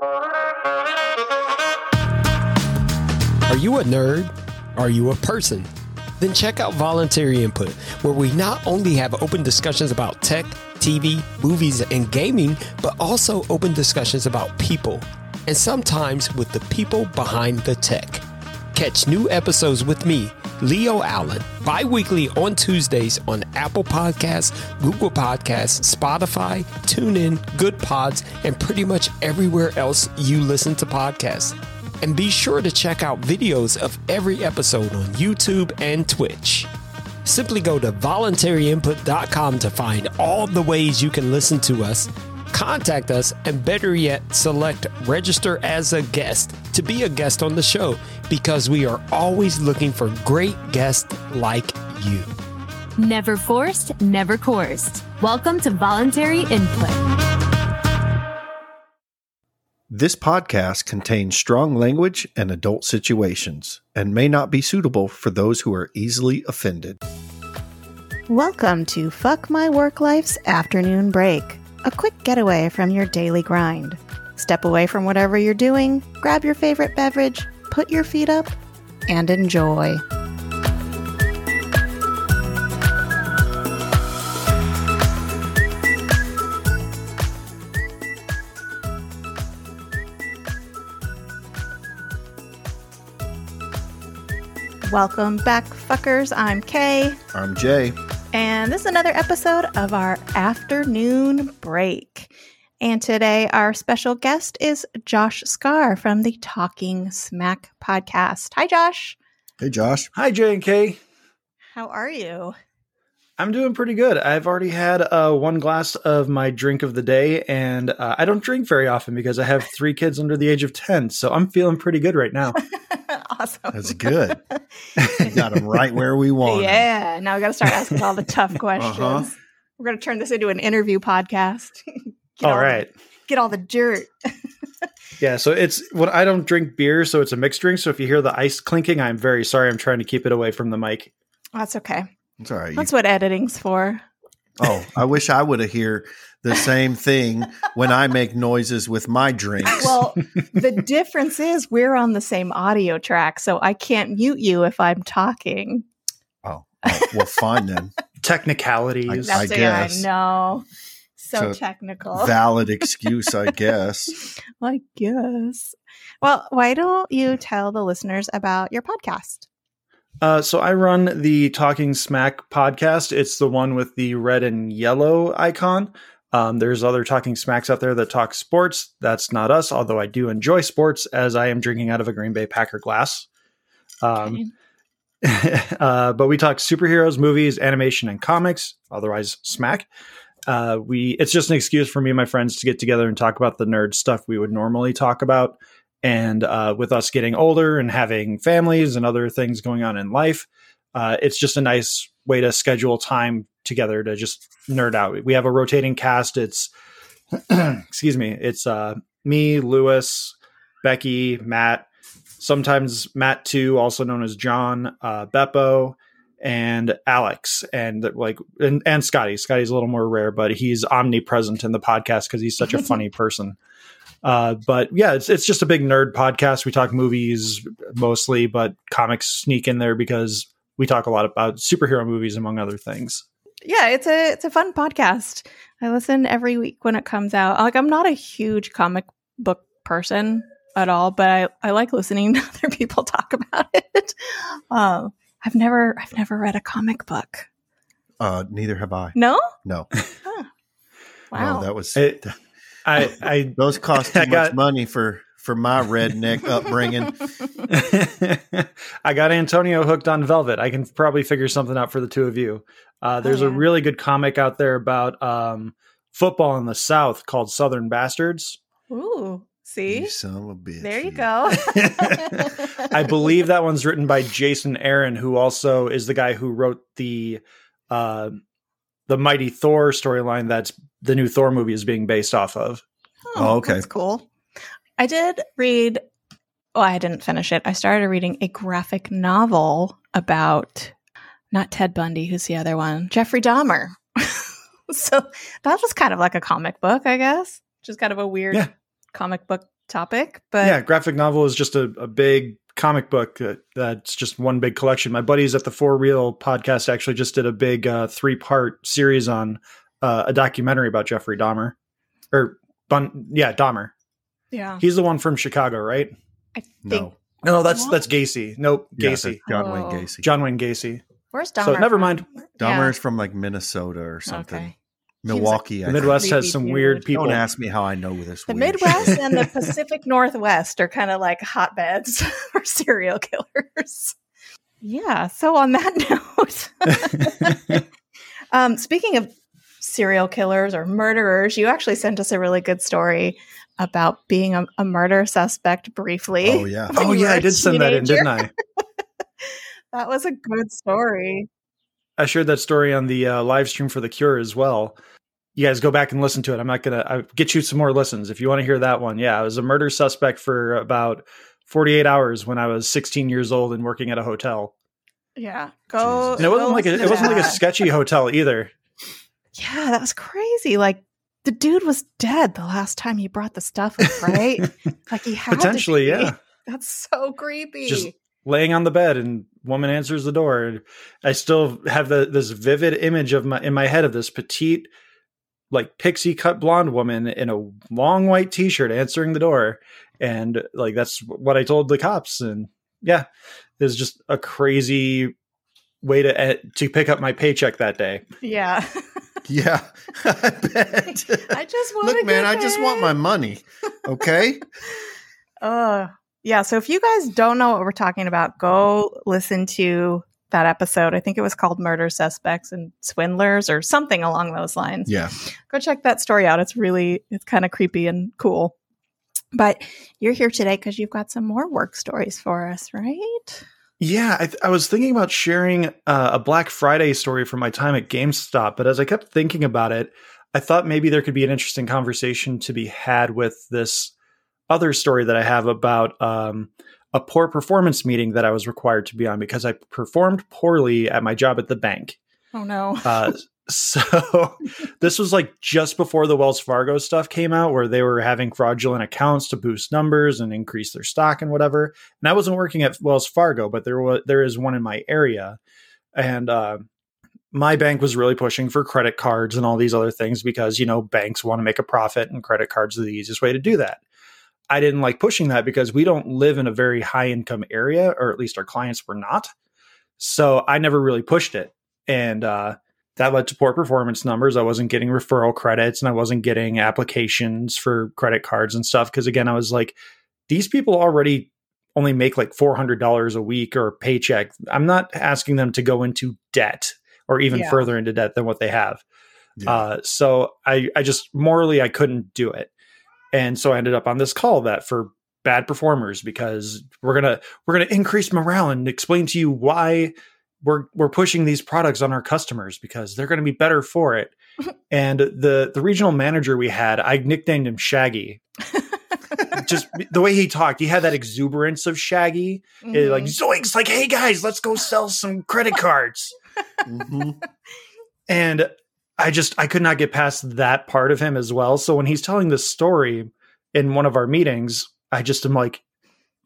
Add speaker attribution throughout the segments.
Speaker 1: Are you a nerd? Are you a person? Then check out Voluntary Input, where we not only have open discussions about tech, TV, movies, and gaming, but also open discussions about people, and sometimes with the people behind the tech. Catch new episodes with me, Leo Allen, bi weekly on Tuesdays on Apple Podcasts, Google Podcasts, Spotify, TuneIn, Goodpods, and pretty much everywhere else you listen to podcasts. And be sure to check out videos of every episode on YouTube and Twitch. Simply go to voluntaryinput.com to find all the ways you can listen to us, contact us, and better yet, select register as a guest to be a guest on the show because we are always looking for great guests like you.
Speaker 2: Never forced, never coerced. Welcome to Voluntary Input.
Speaker 3: This podcast contains strong language and adult situations and may not be suitable for those who are easily offended.
Speaker 4: Welcome to Fuck My Work Life's afternoon break, a quick getaway from your daily grind. Step away from whatever you're doing, grab your favorite beverage, put your feet up, and enjoy. Welcome back, fuckers. I'm Kay,
Speaker 3: I'm Jay.
Speaker 4: And this is another episode of our afternoon break. And today, our special guest is Josh Skaar from the Talking Smack podcast. Hi, Josh.
Speaker 3: Hey, Josh.
Speaker 5: Hi, J and K.
Speaker 4: How are you?
Speaker 5: I'm doing pretty good. I've already had uh, one glass of my drink of the day, and uh, I don't drink very often because I have three kids under the age of 10. So I'm feeling pretty good right now.
Speaker 4: awesome.
Speaker 3: That's good. You got him right where we want.
Speaker 4: Yeah. Now we got to start asking all the tough questions.
Speaker 3: Uh-huh.
Speaker 4: We're going to turn this into an interview podcast. Get
Speaker 5: All
Speaker 4: the- get all the dirt.
Speaker 5: Yeah. So it's what I don't drink beer, so it's a mixed drink. So if you hear the ice clinking, I'm very sorry. I'm trying to keep it away from the mic.
Speaker 4: That's okay.
Speaker 3: It's all right. You-
Speaker 4: That's what editing's for.
Speaker 3: oh, I wish I would have hear the same thing when I make noises with my drinks.
Speaker 4: Well, the difference is we're on the same audio track, so I can't mute you if I'm talking.
Speaker 3: oh, oh, well, fine then.
Speaker 5: Technicalities.
Speaker 4: That's
Speaker 3: I
Speaker 4: I,
Speaker 3: guess.
Speaker 4: I know. So,
Speaker 3: So,
Speaker 4: technical.
Speaker 3: Valid excuse, I guess.
Speaker 4: I guess. Well, why don't you tell the listeners about your podcast?
Speaker 5: Uh, so I run the Talking Smack podcast. It's the one with the red and yellow icon. Um, there's other Talking Smacks out there that talk sports. That's not us, although I do enjoy sports as I am drinking out of a Green Bay Packer glass. Um, uh, but we talk superheroes, movies, animation, and comics, otherwise smack. Uh, we it's just an excuse for me and my friends to get together and talk about the nerd stuff we would normally talk about. And uh, with us getting older and having families and other things going on in life, uh, it's just a nice way to schedule time together to just nerd out. We have a rotating cast. It's excuse me, it's uh, me, Lewis, Becky, Matt, sometimes Matt too, also known as John, uh, Beppo, and Alex, and like and, and Scotty. Scotty's a little more rare, but he's omnipresent in the podcast because he's such a funny person. Uh, but yeah, it's it's just a big nerd podcast. We talk movies mostly, but comics sneak in there because we talk a lot about superhero movies among other things.
Speaker 4: yeah, it's a it's a fun podcast. I listen every week when it comes out. Like I'm not a huge comic book person at all, but I, I like listening to other people talk about it. Um, I've never I've never read a comic book.
Speaker 3: Uh, neither have I.
Speaker 4: No?
Speaker 3: No,
Speaker 4: Wow.
Speaker 3: no, that was
Speaker 5: It- I I
Speaker 3: those cost too
Speaker 5: I
Speaker 3: much
Speaker 5: got-
Speaker 3: money for for my redneck upbringing.
Speaker 5: I got Antonio hooked on Velvet. I can probably figure something out for the two of you. Uh, there's
Speaker 4: yeah.
Speaker 5: a really good comic out there about um, football in the South called Southern Bastards.
Speaker 4: Ooh, see?
Speaker 3: You son of a bitch.
Speaker 4: There you go.
Speaker 5: I believe that one's written by Jason Aaron, who also is the guy who wrote the uh, the Mighty Thor storyline. That's the new Thor movie is being based off of.
Speaker 3: Oh, oh, okay.
Speaker 4: That's cool. I did read, oh, I didn't finish it. I started reading a graphic novel about not Ted Bundy, who's the other one? Jeffrey Dahmer. so that was kind of like a comic book, I guess. Just kind of a weird
Speaker 5: Yeah.
Speaker 4: comic book topic, but
Speaker 5: yeah, graphic novel is just a, a big comic book uh, that's just one big collection. My buddies at the Four Real podcast actually just did a big uh, three part series on uh, a documentary about Jeffrey Dahmer, or Bun- yeah, Dahmer.
Speaker 4: yeah,
Speaker 5: He's the one from Chicago, right?
Speaker 4: I think.
Speaker 3: No.
Speaker 5: No, that's
Speaker 4: What?
Speaker 5: that's Gacy. Nope, Gacy.
Speaker 3: that's John
Speaker 4: Oh.
Speaker 3: Wayne Gacy.
Speaker 5: John Wayne Gacy.
Speaker 4: Where's Dahmer?
Speaker 5: So,
Speaker 4: Dahmer?
Speaker 5: never
Speaker 4: from?
Speaker 5: mind.
Speaker 3: Dahmer is from like Minnesota or something.
Speaker 4: Okay.
Speaker 3: Milwaukee. I
Speaker 5: The. Midwest has
Speaker 4: Creepy
Speaker 5: some
Speaker 4: dude.
Speaker 5: weird people.
Speaker 3: Don't ask me how I know this.
Speaker 4: The Midwest
Speaker 3: shit.
Speaker 4: and the Pacific Northwest are kind of like hotbeds for serial killers. Yeah. So on that note, um, speaking of serial killers or murderers, you actually sent us a really good story about being a, a murder suspect briefly.
Speaker 3: Oh yeah.
Speaker 5: oh yeah, I did send that in, didn't I?
Speaker 4: That was a good story.
Speaker 5: I shared that story on the uh, live stream for the Cure as well. You guys go back and listen to it. I'm not gonna I'll get you some more listens if you want to hear that one. Yeah, I was a murder suspect for about 48 hours when I was 16 years old and working at a hotel.
Speaker 4: Yeah. Go.
Speaker 3: Jesus.
Speaker 5: And it wasn't
Speaker 4: go
Speaker 5: like a, it wasn't like a sketchy hotel either.
Speaker 4: Yeah, that was crazy. Like the dude was dead the last time he brought the stuff up, right? like he had to
Speaker 5: Potentially,
Speaker 4: be.
Speaker 5: yeah.
Speaker 4: That's so creepy.
Speaker 5: Just laying on the bed and woman answers the door and i still have the, this vivid image of my in my head of this petite like pixie cut blonde woman in a long white t-shirt answering the door and like that's what i told the cops and yeah it was just a crazy way to eh, to pick up my paycheck that day
Speaker 4: yeah.
Speaker 3: Yeah. I bet.
Speaker 4: I just want
Speaker 3: Look, man, I just want my money. Okay.
Speaker 4: Uh yeah, so if you guys don't know what we're talking about, go listen to that episode. I think it was called Murder Suspects and Swindlers or something along those lines.
Speaker 3: yeah.
Speaker 4: Go check that story out. It's really it's kind of creepy and cool. But you're here today because you've got some more work stories for us, right?
Speaker 5: Yeah, I, th- I was thinking about sharing uh, a Black Friday story from my time at GameStop, but as I kept thinking about it, I thought maybe there could be an interesting conversation to be had with this other story that I have about um, a poor performance meeting that I was required to be on because I performed poorly at my job at the bank.
Speaker 4: Oh no.
Speaker 5: Uh, so this was like just before the Wells Fargo stuff came out, where they were having fraudulent accounts to boost numbers and increase their stock and whatever. And I wasn't working at Wells Fargo, but there was there is one in my area, and uh, my bank was really pushing for credit cards and all these other things because you know banks want to make a profit, and credit cards are the easiest way to do that. I didn't like pushing that because we don't live in a very high income area, or at least our clients were not. So I never really pushed it. And uh, that led to poor performance numbers. I wasn't getting referral credits and I wasn't getting applications for credit cards and stuff. Cause again, I was like, these people already only make like $400 a week or a paycheck. I'm not asking them to go into debt or even
Speaker 4: Yeah.
Speaker 5: further into debt than what they have.
Speaker 3: Yeah.
Speaker 5: Uh, so I, I just morally, I couldn't do it. And so I ended up on this call that for bad performers because we're gonna we're gonna increase morale and explain to you why we're we're pushing these products on our customers because they're going to be better for it. and the the regional manager we had, I nicknamed him Shaggy. Just the way he talked, he had that exuberance of Shaggy. It, like
Speaker 4: Mhm.
Speaker 5: zoinks, like hey guys, let's go sell some credit cards.
Speaker 3: Mhm.
Speaker 5: and I just I could not get past that part of him as well. So when he's telling this story in one of our meetings, I just am like,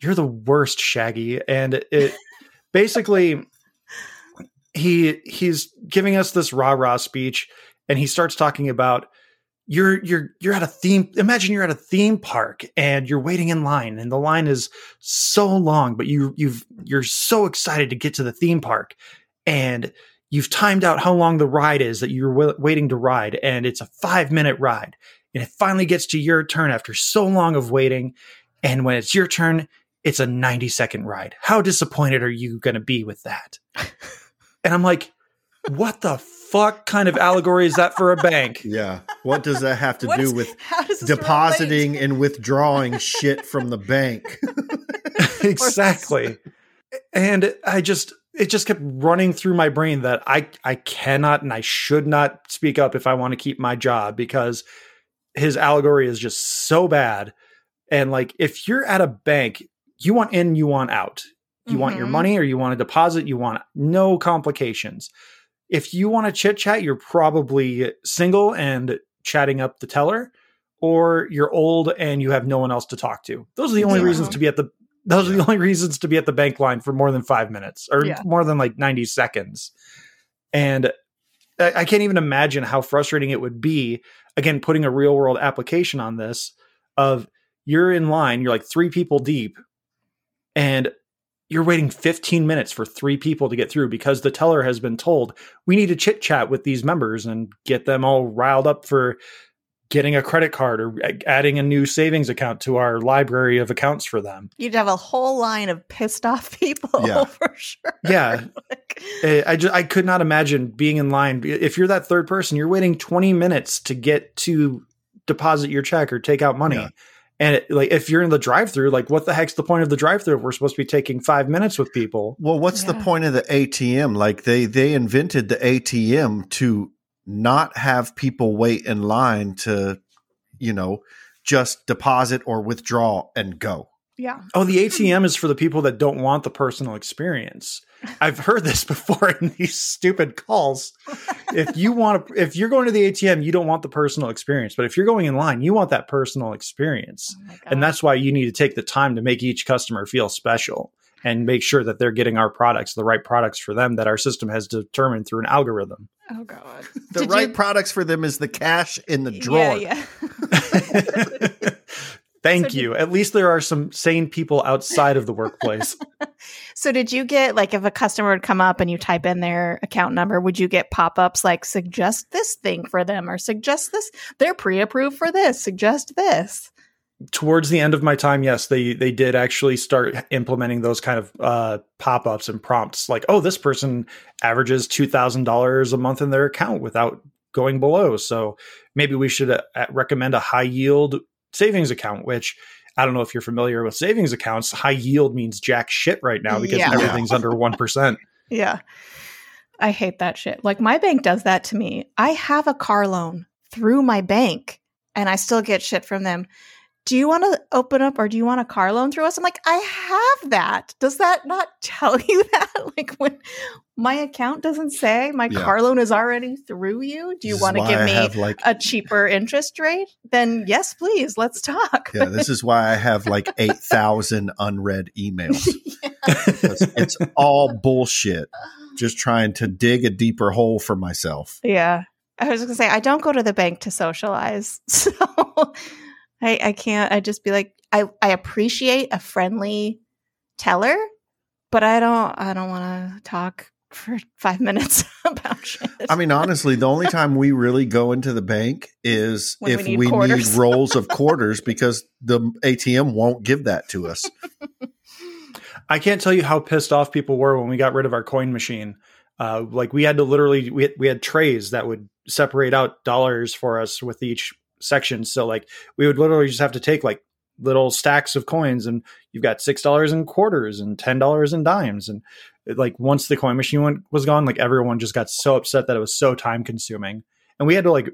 Speaker 5: "You're the worst, Shaggy," and it basically he he's giving us this rah rah speech, and he starts talking about you're you're you're at a theme imagine you're at a theme park and you're waiting in line and the line is so long but you you've you're so excited to get to the theme park and you've timed out how long the ride is that you're w- waiting to ride and it's a 5 minute ride and it finally gets to your turn after so long of waiting and when it's your turn it's a 90 second ride how disappointed are you going to be with that and i'm like what the fuck kind of allegory is that for a bank
Speaker 3: Yeah. What does that have to
Speaker 4: What
Speaker 3: do
Speaker 4: is-
Speaker 3: with
Speaker 4: how does this
Speaker 3: depositing
Speaker 4: relate?
Speaker 3: and withdrawing shit from the bank?
Speaker 5: exactly and i just it just kept running through my brain that i i cannot and i should not speak up if i want to keep my job because his allegory is just so bad and like if you're at a bank you want in you want out you want your
Speaker 4: Mhm.
Speaker 5: money or you want a deposit you want no complications if you want to chit chat you're probably single and chatting up the teller or you're old and you have no one else to talk to. Those are the only
Speaker 4: Yeah.
Speaker 5: reasons to be at the those are the only reasons to be at the bank line for more than five minutes or
Speaker 4: Yeah.
Speaker 5: more than like 90 seconds. And I, I can't even imagine how frustrating it would be, again, putting a real world application on this of you're in line, you're like three people deep, and you're waiting 15 minutes for three people to get through because the teller has been told we need to chit chat with these members and get them all riled up for getting a credit card or adding a new savings account to our library of accounts for them.
Speaker 4: You'd have a whole line of pissed off people
Speaker 3: Yeah.
Speaker 4: for sure.
Speaker 5: Yeah.
Speaker 4: Like,
Speaker 5: Eh, I just I could not imagine being in line. If you're that third person, you're waiting 20 minutes to get to deposit your check or take out money.
Speaker 3: Yeah.
Speaker 5: And it, like if you're in the drive-through, like what the heck's the point of the drive-through if we're supposed to be taking 5 minutes with people?
Speaker 3: Well, what's the point of the ATM? Like they they invented the ATM to not have people wait in line to, you know, just deposit or withdraw and go.
Speaker 4: yeah.
Speaker 5: Oh, the ATM is for the people that don't want the personal experience. I've heard this before in these stupid calls. If you want to, if you're going to the ATM, you don't want the personal experience. But if you're going in line, you want that personal experience.
Speaker 4: Oh
Speaker 5: And that's why you need to take the time to make each customer feel special and make sure that they're getting our products, the right products for them that our system has determined through an algorithm.
Speaker 4: oh god.
Speaker 3: The
Speaker 4: Did
Speaker 3: right
Speaker 4: you-
Speaker 3: products for them is the cash in the drawer.
Speaker 4: Yeah, yeah.
Speaker 5: Thank
Speaker 4: So
Speaker 5: you. At least there are some sane people outside of the workplace.
Speaker 4: So did you get like if a customer would come up and you type in their account number, would you get pop-ups like suggest this thing for them or suggest this they're pre-approved for this, suggest this.
Speaker 5: Towards the end of my time, yes, they they did actually start implementing those kind of uh, pop ups and prompts, like, oh, this person averages two thousand dollars a month in their account without going below, so maybe we should uh, recommend a high yield savings account. Which I don't know if you're familiar with savings accounts. High yield means jack shit right now because
Speaker 4: Yeah.
Speaker 5: everything's under one percent.
Speaker 4: Yeah. I hate that shit. Like my bank does that to me. I have a car loan through my bank and I still get shit from them. Do you want to open up or do you want a car loan through us? I'm like, I have that. Does that not tell you that? Like when my account doesn't say my
Speaker 3: Yeah.
Speaker 4: car loan is already through you, do you want to give
Speaker 3: I
Speaker 4: me
Speaker 3: have like
Speaker 4: a cheaper interest rate? Then yes, please, let's talk.
Speaker 3: yeah, this is why I have like eight thousand unread emails. It's, it's all bullshit. Just trying to dig a deeper hole for myself.
Speaker 4: Yeah. I was gonna say I don't go to the bank to socialize. So I I can't I just be like I, I appreciate a friendly teller, but I don't I don't wanna talk for five minutes about shit.
Speaker 3: I mean, honestly, the only time we really go into the bank is
Speaker 4: When we
Speaker 3: if
Speaker 4: need
Speaker 3: we need rolls of quarters because the ATM won't give that to us.
Speaker 5: I can't tell you how pissed off people were when we got rid of our coin machine. Uh, like we had to literally we had, we had trays that would separate out dollars for us with each section. So like we would literally just have to take like little stacks of coins, and you've got six dollars in quarters and ten dollars in dimes, and like once the coin machine went, was gone, like everyone just got so upset that it was so time consuming, and we had to like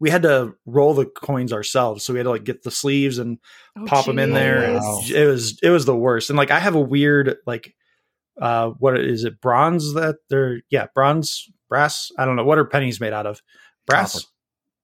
Speaker 5: we had to roll the coins ourselves. So we had to like get the sleeves and
Speaker 4: Oh,
Speaker 5: pop them in there.
Speaker 4: jeez.
Speaker 5: and It was it was the worst. And like I have a weird like uh what is it bronze that they're yeah bronze brass I don't know what are pennies made out of brass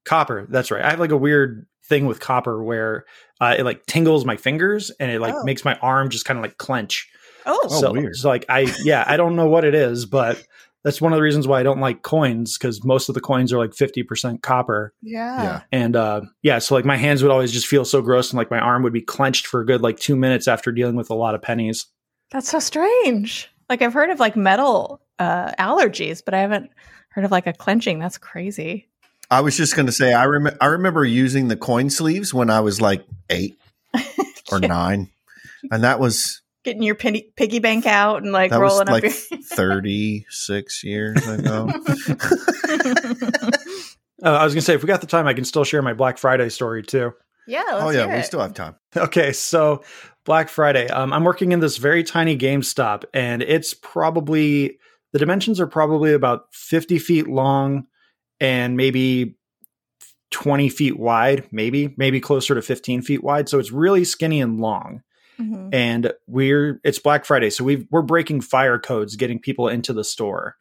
Speaker 5: copper, that's right I have like a weird thing with copper where uh, it like tingles my fingers and it like
Speaker 4: Oh.
Speaker 5: makes my arm just kind of like clench
Speaker 4: Oh,
Speaker 3: Oh,
Speaker 5: so,
Speaker 3: weird.
Speaker 5: so like I yeah I don't know what it is but that's one of the reasons why I don't like coins because most of the coins are like fifty percent copper
Speaker 4: yeah.
Speaker 3: Yeah.
Speaker 5: and uh yeah so like my hands would always just feel so gross and like my arm would be clenched for a good like two minutes after dealing with a lot of pennies
Speaker 4: That's so strange. Like I've heard of like metal uh allergies, but I haven't heard of like a clenching. That's crazy.
Speaker 3: I was just going to say, I, rem- I remember using the coin sleeves when I was like eight or
Speaker 4: Yeah.
Speaker 3: nine. And that was,
Speaker 4: Getting your penny, piggy bank out and like
Speaker 3: that was
Speaker 4: rolling
Speaker 3: like
Speaker 4: up
Speaker 3: 36 years ago.
Speaker 5: uh, i was gonna say if we got the time i can still share my black friday story too
Speaker 4: Yeah, let's
Speaker 3: oh, yeah,
Speaker 4: hear
Speaker 3: we still have time.
Speaker 5: okay so black friday um, i'm working in this very tiny gamestop and it's probably the dimensions are probably about 50 feet long and maybe 20 feet wide maybe maybe closer to 15 feet wide so it's really skinny and long
Speaker 4: Mhm.
Speaker 5: and we're it's Black Friday, so we we're breaking fire codes, getting people into the store.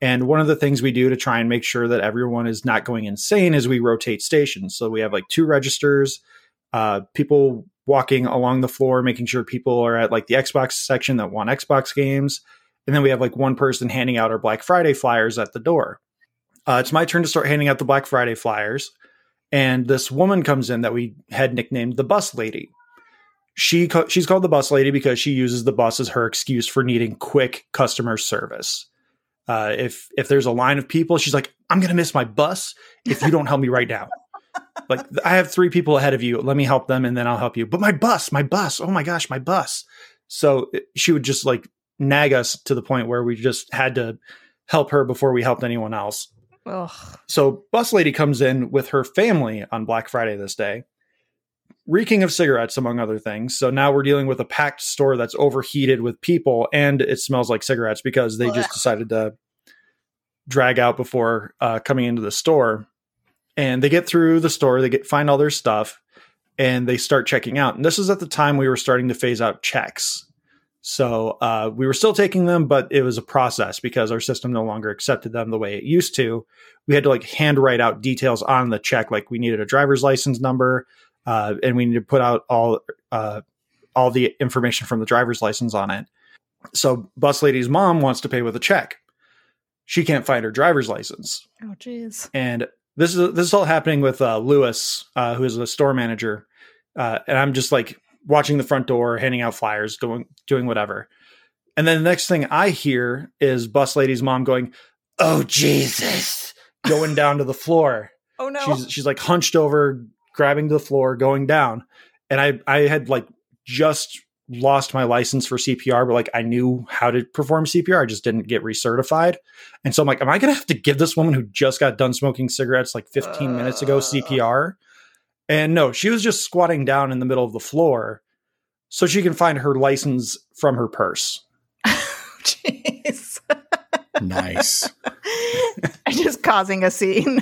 Speaker 5: And one of the things we do to try and make sure that everyone is not going insane is we rotate stations. So we have like two registers, uh, people walking along the floor, making sure people are at like the Xbox section that want Xbox games. And then we have like one person handing out our Black Friday flyers at the door. Uh, it's my turn to start handing out the Black Friday flyers. And this woman comes in that we had nicknamed the bus lady. She ca- she's called the bus lady because she uses the bus as her excuse for needing quick customer service. Uh, if if there's a line of people, she's like, "I'm gonna miss my bus if you don't help me right now." like I have three people ahead of you. Let me help them, and then I'll help you. But my bus, my bus. Oh my gosh, my bus. So she would just like nag us to the point where we just had to help her before we helped anyone else.
Speaker 4: Ugh.
Speaker 5: So bus lady comes in with her family on Black Friday this day, reeking of cigarettes among other things. So now we're dealing with a packed store that's overheated with people and it smells like cigarettes because they just decided to drag out before uh, coming into the store. And they get through the store, they get find all their stuff, and they start checking out. And this is at the time we were starting to phase out checks. So uh, we were still taking them, but it was a process because our system no longer accepted them the way it used to. We had to like hand write out details on the check, like we needed a driver's license number, uh, and we needed to put out all uh, all the information from the driver's license on it. So bus lady's mom wants to pay with a check. She can't find her driver's license,
Speaker 4: Oh, jeez.
Speaker 5: and this is this is all happening with uh, Lewis, uh, who is a store manager, uh, and I'm just like watching the front door, handing out flyers, going doing whatever. And then the next thing I hear is bus lady's mom going, "Oh Jesus!" going down to the floor.
Speaker 4: Oh no.
Speaker 5: She's she's like hunched over, grabbing the floor, going down. And I I had like just lost my license for CPR, but like I knew how to perform CPR. I just didn't get recertified. And so I'm like, am I gonna have to give this woman who just got done smoking cigarettes like 15 minutes ago CPR? And no, she was just squatting down in the middle of the floor so she can find her license from her purse.
Speaker 4: Oh, jeez.
Speaker 3: Nice.
Speaker 4: just causing a scene.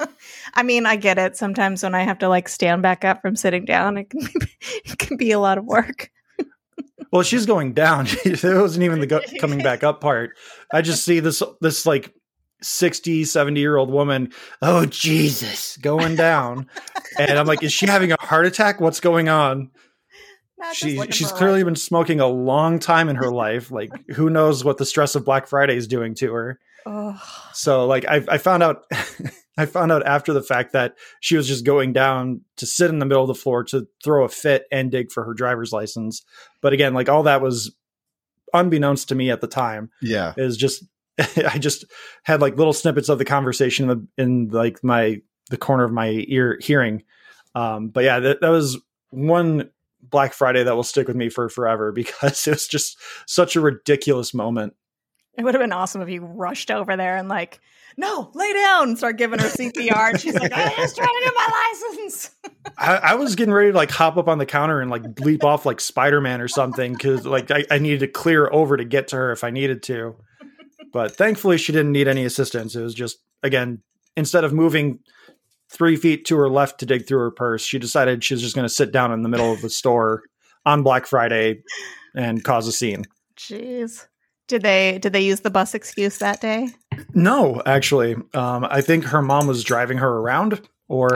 Speaker 4: I mean, I get it. Sometimes when I have to like stand back up from sitting down, it can be, it can be a lot of work.
Speaker 5: Well, she's going down. it wasn't even the go- coming back up part. I just see this this like 60, 70 year old woman, oh Jesus, going down. and I'm like, is she having a heart attack? What's going on?
Speaker 4: Not
Speaker 5: She she's clearly been smoking a long time in her life. Like who knows what the stress of Black Friday is doing to her. So like I, I found out I found out after the fact that she was just going down to sit in the middle of the floor to throw a fit and dig for her driver's license. But again, like all that was unbeknownst to me at the time
Speaker 3: Yeah.
Speaker 5: is just I just had like little snippets of the conversation in, the, in like my the corner of my ear hearing. Um, but yeah, that, that was one Black Friday that will stick with me for forever because it was just such a ridiculous moment.
Speaker 4: It would have been awesome if you rushed over there and like, no, lay down, and start giving her CPR. And she's like, I was trying to get my license.
Speaker 5: I, I was getting ready to like hop up on the counter and like leap off like Spider Man or something because like I, I needed to clear over to get to her if I needed to. But thankfully, she didn't need any assistance. It was just again instead of moving three feet to her left to dig through her purse, she decided she was just going to sit down in the middle of the store on Black Friday and cause a scene.
Speaker 4: Jeez. Did they did they use the bus excuse that day?
Speaker 5: No, actually, um, I think her mom was driving her around, or.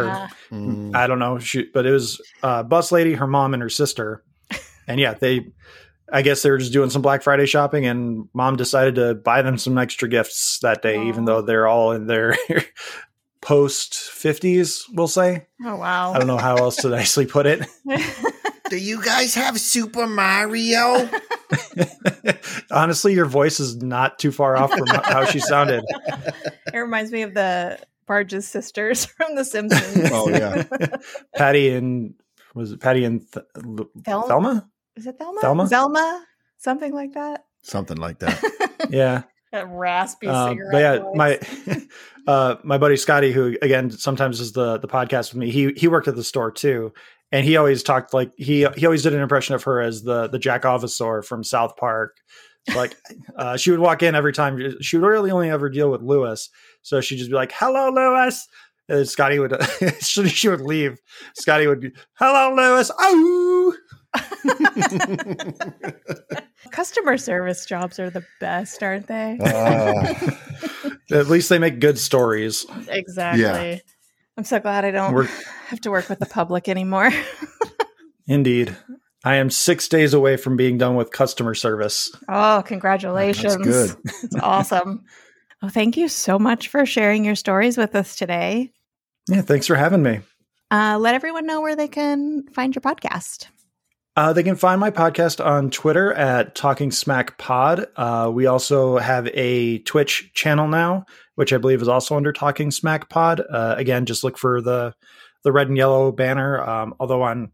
Speaker 3: Mm.
Speaker 5: I don't know. She, but it was uh, bus lady, her mom, and her sister. And yeah, they, I guess they were just doing some Black Friday shopping, and mom decided to buy them some extra gifts that day, even though they're all in their post fifties. We'll say.
Speaker 4: oh wow.
Speaker 5: I don't know how else to nicely put it.
Speaker 3: Do you guys have Super Mario?
Speaker 5: Honestly, your voice is not too far off from how she sounded.
Speaker 4: it reminds me of the Barges sisters from The Simpsons.
Speaker 3: Oh, yeah.
Speaker 5: Patty and was it Patty and Th- L-
Speaker 4: Thelma?
Speaker 5: Thelma?
Speaker 4: Is it Thelma?
Speaker 5: Thelma?
Speaker 4: Zelma? Something like that.
Speaker 3: Something like that.
Speaker 5: Yeah.
Speaker 4: That raspy
Speaker 5: Um,
Speaker 4: cigarette.
Speaker 5: but yeah,
Speaker 4: voice.
Speaker 5: my uh, my buddy Scotty, who again sometimes is the the podcast with me, he he worked at the store too, and he always talked like he he always did an impression of her as the the Jakovasaur from South Park. Like uh, she would walk in every time. She would really only ever deal with Lewis, so she'd just be like, "Hello, Lewis." And Scotty would she, she would leave. Scotty would be, "Hello, Lewis." Oh,
Speaker 4: Customer service jobs are the best, aren't they?
Speaker 3: Uh,
Speaker 5: At least they make good stories.
Speaker 4: Exactly.
Speaker 3: Yeah.
Speaker 4: I'm so glad I don't
Speaker 5: We're-
Speaker 4: have to work with the public anymore.
Speaker 5: Indeed. I am six days away from being done with customer service.
Speaker 4: oh, congratulations.
Speaker 3: That's good.
Speaker 4: It's awesome. Well, thank you so much for sharing your stories with us today.
Speaker 5: Yeah, thanks for having me.
Speaker 4: Uh, let everyone know where they can find your podcast.
Speaker 5: Uh, they can find my podcast on Twitter at Talking Smack Pod. Uh, we also have a Twitch channel now, which I believe is also under Talking Smack Pod. Uh, again, just look for the the red and yellow banner. Um, although on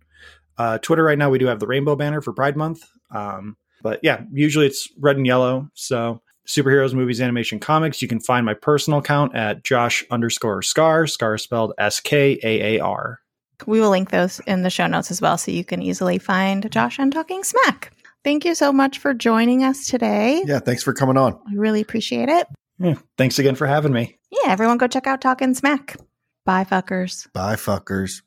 Speaker 5: uh, Twitter right now we do have the rainbow banner for Pride Month. Um, but yeah, usually it's red and yellow. So superheroes, movies, animation, comics. You can find my personal account at Josh underscore Skaar. Skaar spelled S K A A R.
Speaker 4: We will link those in the show notes as well so you can easily find Josh and Talking Smack. Thank you so much for joining us today.
Speaker 3: Yeah, thanks for coming on.
Speaker 4: We really appreciate it.
Speaker 5: Yeah, thanks again for having me.
Speaker 4: Yeah, everyone go check out Talking Smack. Bye, fuckers.
Speaker 3: Bye, fuckers.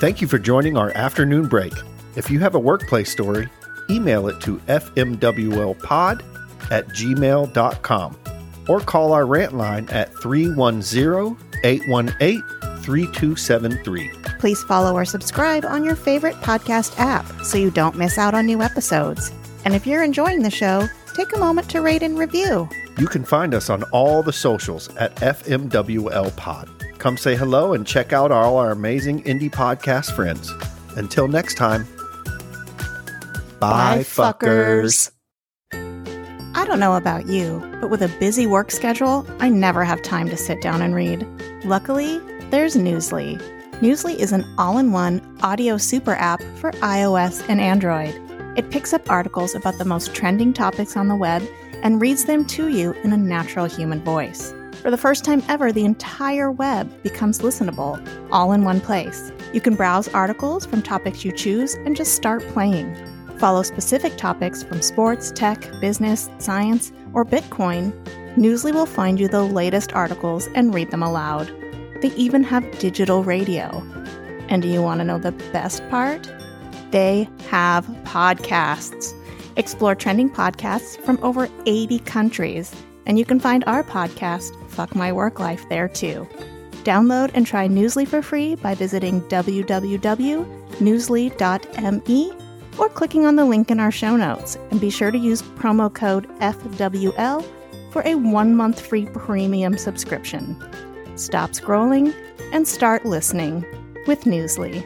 Speaker 3: Thank you for joining our afternoon break. If you have a workplace story, email it to fmwlpod at gmail.com or call our rant line at 310 818 3273.
Speaker 4: Please follow or subscribe on your favorite podcast app so you don't miss out on new episodes. And if you're enjoying the show, take a moment to rate and review.
Speaker 3: You can find us on all the socials at FMWL Pod. Come say hello and check out all our amazing indie podcast friends. Until next time, bye, fuckers.
Speaker 4: I don't know about you, but with a busy work schedule, I never have time to sit down and read. Luckily, there's Newsly. Newsly is an all in one audio super app for iOS and Android. It picks up articles about the most trending topics on the web and reads them to you in a natural human voice. For the first time ever, the entire web becomes listenable, all in one place. You can browse articles from topics you choose and just start playing. Follow specific topics from sports, tech, business, science, or Bitcoin. Newsly will find you the latest articles and read them aloud. They even have digital radio. And do you want to know the best part? They have podcasts. Explore trending podcasts from over 80 countries, and you can find our podcast, Fuck My Work Life, there too. Download and try Newsly for free by visiting www.newsly.me or clicking on the link in our show notes. And be sure to use promo code FWL for a one month free premium subscription. Stop scrolling and start listening with Newsly.